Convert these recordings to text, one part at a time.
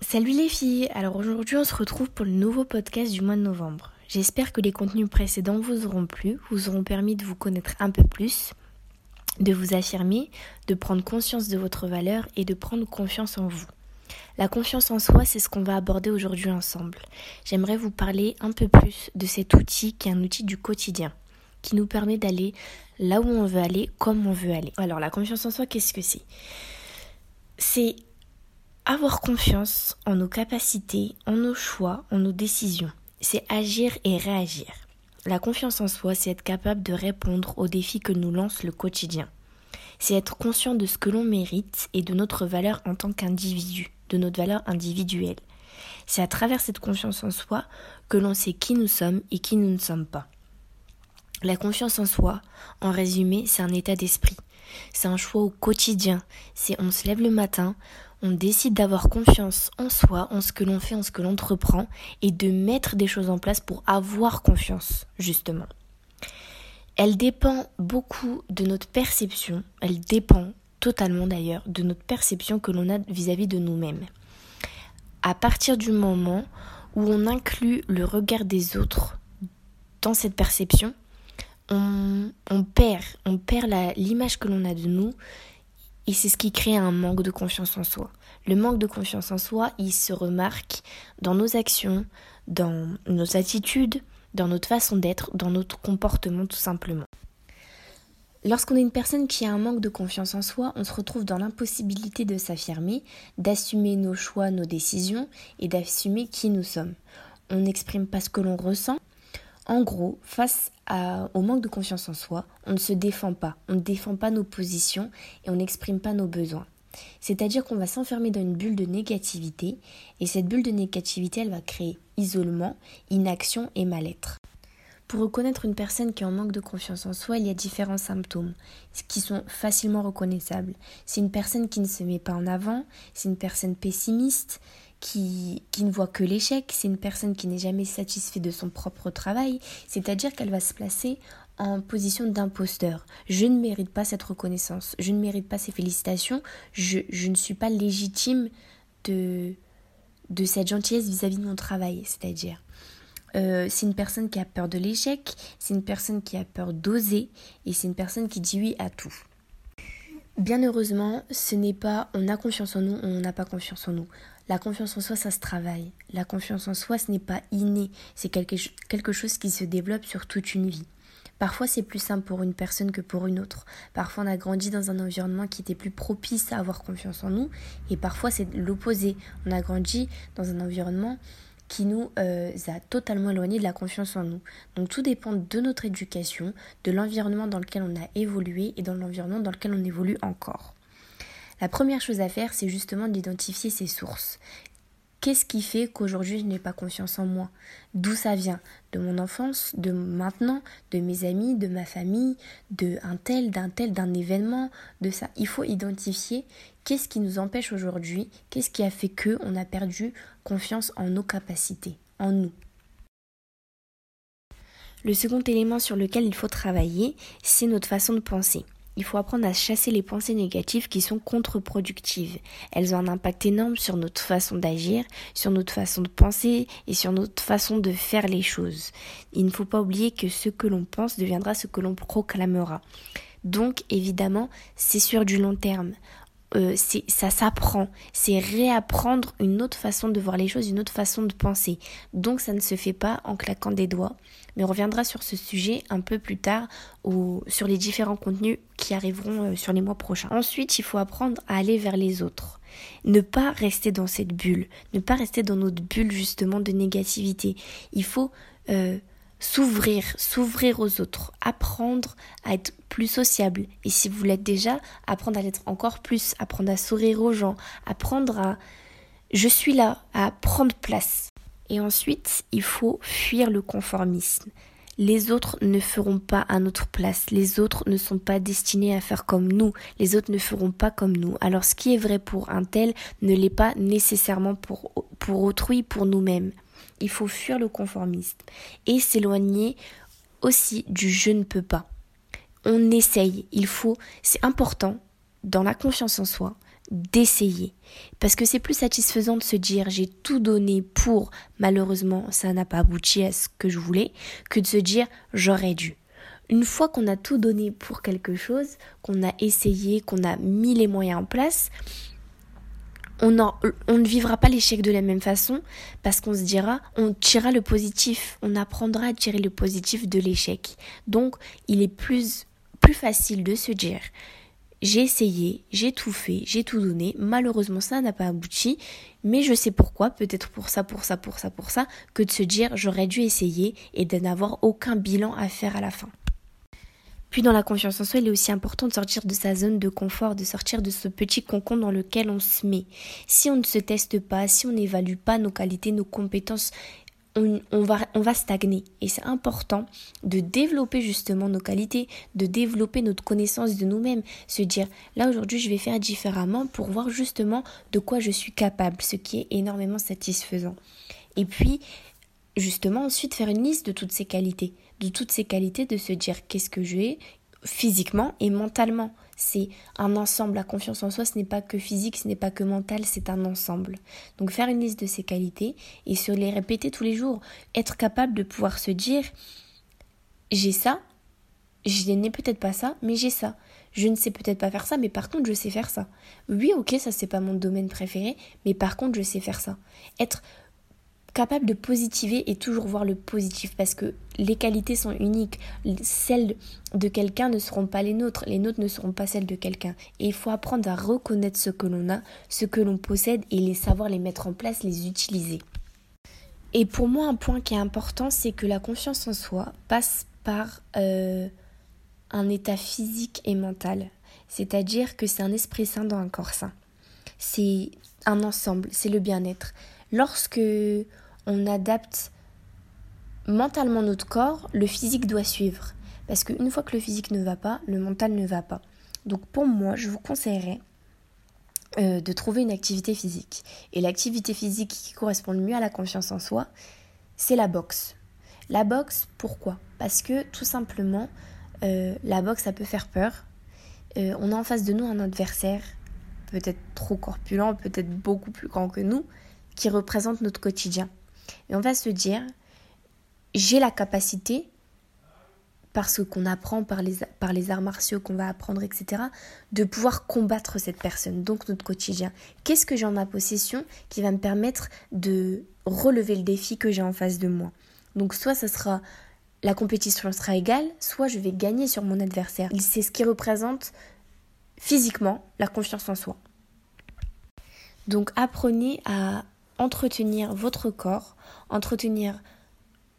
Salut les filles, alors aujourd'hui on se retrouve pour le nouveau podcast du mois de novembre. J'espère que les contenus précédents vous auront plu, vous auront permis de vous connaître un peu plus, de vous affirmer, de prendre conscience de votre valeur et de prendre confiance en vous. La confiance en soi, c'est ce qu'on va aborder aujourd'hui ensemble. J'aimerais vous parler un peu plus de cet outil qui est un outil du quotidien, qui nous permet d'aller là où on veut aller, comme on veut aller. Alors la confiance en soi, qu'est-ce que c'est? C'est avoir confiance en nos capacités, en nos choix, en nos décisions. C'est agir et réagir. La confiance en soi, c'est être capable de répondre aux défis que nous lance le quotidien. C'est être conscient de ce que l'on mérite et de notre valeur en tant qu'individu, de notre valeur individuelle. C'est à travers cette confiance en soi que l'on sait qui nous sommes et qui nous ne sommes pas. La confiance en soi, en résumé, c'est un état d'esprit. C'est un choix au quotidien. C'est on se lève le matin, on décide d'avoir confiance en soi, en ce que l'on fait, en ce que l'on entreprend, et de mettre des choses en place pour avoir confiance, justement. Elle dépend beaucoup de notre perception, elle dépend totalement d'ailleurs de notre perception que l'on a vis-à-vis de nous-mêmes. À partir du moment où on inclut le regard des autres dans cette perception, on, perd, on perd l'image que l'on a de nous et c'est ce qui crée un manque de confiance en soi. Le manque de confiance en soi, il se remarque dans nos actions, dans nos attitudes, dans notre façon d'être, dans notre comportement tout simplement. Lorsqu'on est une personne qui a un manque de confiance en soi, on se retrouve dans l'impossibilité de s'affirmer, d'assumer nos choix, nos décisions et d'assumer qui nous sommes. On n'exprime pas ce que l'on ressent, en gros, face au manque de confiance en soi, on ne se défend pas, on ne défend pas nos positions et on n'exprime pas nos besoins. C'est-à-dire qu'on va s'enfermer dans une bulle de négativité et cette bulle de négativité, elle va créer isolement, inaction et mal-être. Pour reconnaître une personne qui est en manque de confiance en soi, il y a différents symptômes qui sont facilement reconnaissables. C'est une personne qui ne se met pas en avant, c'est une personne pessimiste, qui, qui ne voit que l'échec, c'est une personne qui n'est jamais satisfaite de son propre travail, c'est-à-dire qu'elle va se placer en position d'imposteur. Je ne mérite pas cette reconnaissance, je ne mérite pas ces félicitations, je, je ne suis pas légitime de, de cette gentillesse vis-à-vis de mon travail, c'est-à-dire. Euh, c'est une personne qui a peur de l'échec, c'est une personne qui a peur d'oser et c'est une personne qui dit oui à tout. Bien heureusement, ce n'est pas on a confiance en nous, on n'a pas confiance en nous. La confiance en soi, ça se travaille. La confiance en soi, ce n'est pas inné, c'est quelque, quelque chose qui se développe sur toute une vie. Parfois, c'est plus simple pour une personne que pour une autre. Parfois, on a grandi dans un environnement qui était plus propice à avoir confiance en nous, et parfois, c'est l'opposé. On a grandi dans un environnement qui nous euh, a totalement éloigné de la confiance en nous. Donc tout dépend de notre éducation, de l'environnement dans lequel on a évolué et dans l'environnement dans lequel on évolue encore. La première chose à faire, c'est justement d'identifier ses sources. Qu'est-ce qui fait qu'aujourd'hui je n'ai pas confiance en moi? D'où ça vient? De mon enfance, de maintenant, de mes amis, de ma famille, de un tel, d'un tel, d'un événement, de ça. Il faut identifier qu'est-ce qui nous empêche aujourd'hui, qu'est-ce qui a fait que on a perdu confiance en nos capacités, en nous. Le second élément sur lequel il faut travailler, c'est notre façon de penser. Il faut apprendre à chasser les pensées négatives qui sont contre-productives. Elles ont un impact énorme sur notre façon d'agir, sur notre façon de penser et sur notre façon de faire les choses. Il ne faut pas oublier que ce que l'on pense deviendra ce que l'on proclamera. Donc évidemment, c'est sur du long terme. Euh, ça s'apprend, c'est réapprendre une autre façon de voir les choses, une autre façon de penser. Donc ça ne se fait pas en claquant des doigts, mais on reviendra sur ce sujet un peu plus tard ou sur les différents contenus qui arriveront euh, sur les mois prochains. Ensuite, il faut apprendre à aller vers les autres. Ne pas rester dans cette bulle, ne pas rester dans notre bulle justement de négativité. Il faut euh, s'ouvrir, s'ouvrir aux autres, apprendre à être plus sociable. Et si vous l'êtes déjà, apprendre à l'être encore plus, apprendre à sourire aux gens, apprendre à je suis là, à prendre place. Et ensuite, il faut fuir le conformisme. Les autres ne feront pas à notre place. Les autres ne sont pas destinés à faire comme nous. Les autres ne feront pas comme nous. Alors ce qui est vrai pour un tel ne l'est pas nécessairement pour, pour autrui, pour nous-mêmes il faut fuir le conformisme et s'éloigner aussi du je ne peux pas. On essaye, il faut, c'est important dans la confiance en soi d'essayer. Parce que c'est plus satisfaisant de se dire j'ai tout donné pour, malheureusement ça n'a pas abouti à ce que je voulais, que de se dire j'aurais dû. Une fois qu'on a tout donné pour quelque chose, qu'on a essayé, qu'on a mis les moyens en place, on, ne vivra pas l'échec de la même façon parce qu'on se dira, on tirera le positif, on apprendra à tirer le positif de l'échec. Donc, il est plus, plus facile de se dire, j'ai essayé, j'ai tout fait, j'ai tout donné. Malheureusement, ça n'a pas abouti, mais je sais pourquoi, peut-être pour ça, pour ça, pour ça, pour ça, que de se dire j'aurais dû essayer et de n'avoir aucun bilan à faire à la fin. Puis dans la confiance en soi, il est aussi important de sortir de sa zone de confort, de sortir de ce petit concon dans lequel on se met. Si on ne se teste pas, si on n'évalue pas nos qualités, nos compétences on, va, on va stagner. Et c'est important de développer justement nos qualités, de développer notre connaissance de nous-mêmes. Se dire, là aujourd'hui, je vais faire différemment pour voir justement de quoi je suis capable, ce qui est énormément satisfaisant. Et puis, justement, ensuite, faire une liste de toutes ces qualités. De toutes ces qualités, de se dire qu'est-ce que j'ai physiquement et mentalement c'est un ensemble. La confiance en soi, ce n'est pas que physique, ce n'est pas que mental, c'est un ensemble. Donc faire une liste de ses qualités et se les répéter tous les jours. Être capable de pouvoir se dire, j'ai ça, je n'ai peut-être pas ça, mais j'ai ça. Je ne sais peut-être pas faire ça, mais par contre, je sais faire ça. Oui, ok, ça c'est pas mon domaine préféré, mais par contre, je sais faire ça. Être capable de positiver et toujours voir le positif parce que les qualités sont uniques. Celles de quelqu'un ne seront pas les nôtres, les nôtres ne seront pas celles de quelqu'un. Et il faut apprendre à reconnaître ce que l'on a, ce que l'on possède et les savoir les mettre en place, les utiliser. Et pour moi, un point qui est important, c'est que la confiance en soi passe par euh, un état physique et mental. C'est-à-dire que c'est un esprit sain dans un corps sain. C'est un ensemble, c'est le bien-être. Lorsque on adapte mentalement notre corps, le physique doit suivre. Parce qu'une fois que le physique ne va pas, le mental ne va pas. Donc pour moi, je vous conseillerais euh, de trouver une activité physique. Et l'activité physique qui correspond le mieux à la confiance en soi, c'est la boxe. La boxe, pourquoi? Parce que tout simplement, euh, la boxe, ça peut faire peur. Euh, on a en face de nous un adversaire, peut-être trop corpulent, peut-être beaucoup plus grand que nous, qui représente notre quotidien. Et on va se dire, j'ai la capacité, parce qu'on apprend par les, par les arts martiaux qu'on va apprendre, etc., de pouvoir combattre cette personne, donc notre quotidien. Qu'est-ce que j'ai en ma possession qui va me permettre de relever le défi que j'ai en face de moi? Donc soit ça sera la compétition sera égale, soit je vais gagner sur mon adversaire. C'est ce qui représente physiquement la confiance en soi. Donc apprenez à entretenir votre corps, entretenir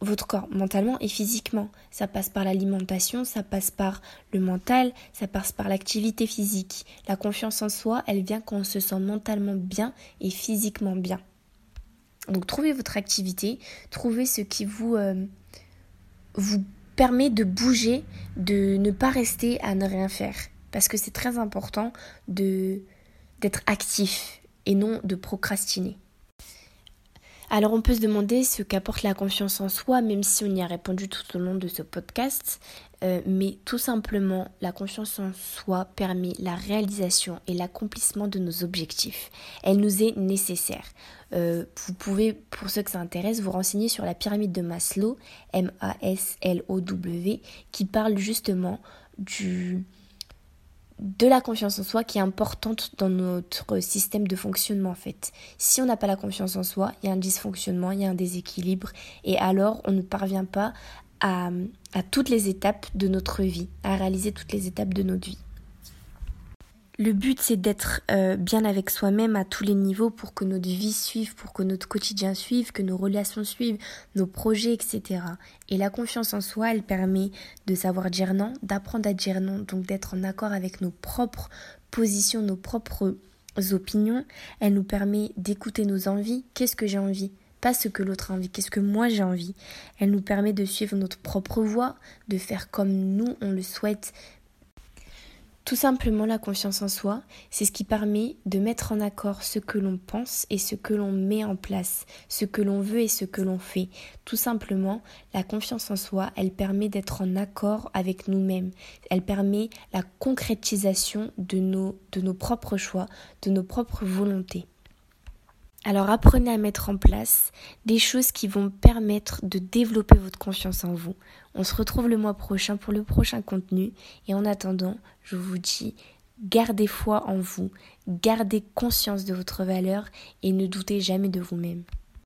votre corps mentalement et physiquement. Ça passe par l'alimentation, ça passe par le mental, ça passe par l'activité physique. La confiance en soi, elle vient quand on se sent mentalement bien et physiquement bien. Donc trouvez votre activité, trouvez ce qui vous, euh, vous permet de bouger, de ne pas rester à ne rien faire. Parce que c'est très important d'être actif et non de procrastiner. Alors on peut se demander ce qu'apporte la confiance en soi, même si on y a répondu tout au long de ce podcast. Euh, mais tout simplement, la confiance en soi permet la réalisation et l'accomplissement de nos objectifs. Elle nous est nécessaire. Euh, vous pouvez, pour ceux que ça intéresse, vous renseigner sur la pyramide de Maslow, M-A-S-L-O-W, qui parle justement du, de la confiance en soi qui est importante dans notre système de fonctionnement en fait. Si on n'a pas la confiance en soi, il y a un dysfonctionnement, il y a un déséquilibre et alors on ne parvient pas à, à toutes les étapes de notre vie, à réaliser toutes les étapes de notre vie. Le but, c'est d'être euh, bien avec soi-même à tous les niveaux pour que notre vie suive, pour que notre quotidien suive, que nos relations suivent, nos projets, etc. Et la confiance en soi, elle permet de savoir dire non, d'apprendre à dire non, donc d'être en accord avec nos propres positions, nos propres opinions. Elle nous permet d'écouter nos envies. Qu'est-ce que j'ai envie? Pas ce que l'autre a envie, qu'est-ce que moi j'ai envie? Elle nous permet de suivre notre propre voie, de faire comme nous on le souhaite, Tout simplement, la confiance en soi, c'est ce qui permet de mettre en accord ce que l'on pense et ce que l'on met en place, ce que l'on veut et ce que l'on fait. Tout simplement, la confiance en soi, elle permet d'être en accord avec nous-mêmes. Elle permet la concrétisation de nos, de nos propres choix, de nos propres volontés. Alors apprenez à mettre en place des choses qui vont permettre de développer votre confiance en vous. On se retrouve le mois prochain pour le prochain contenu et en attendant, je vous dis gardez foi en vous, gardez conscience de votre valeur et ne doutez jamais de vous-même.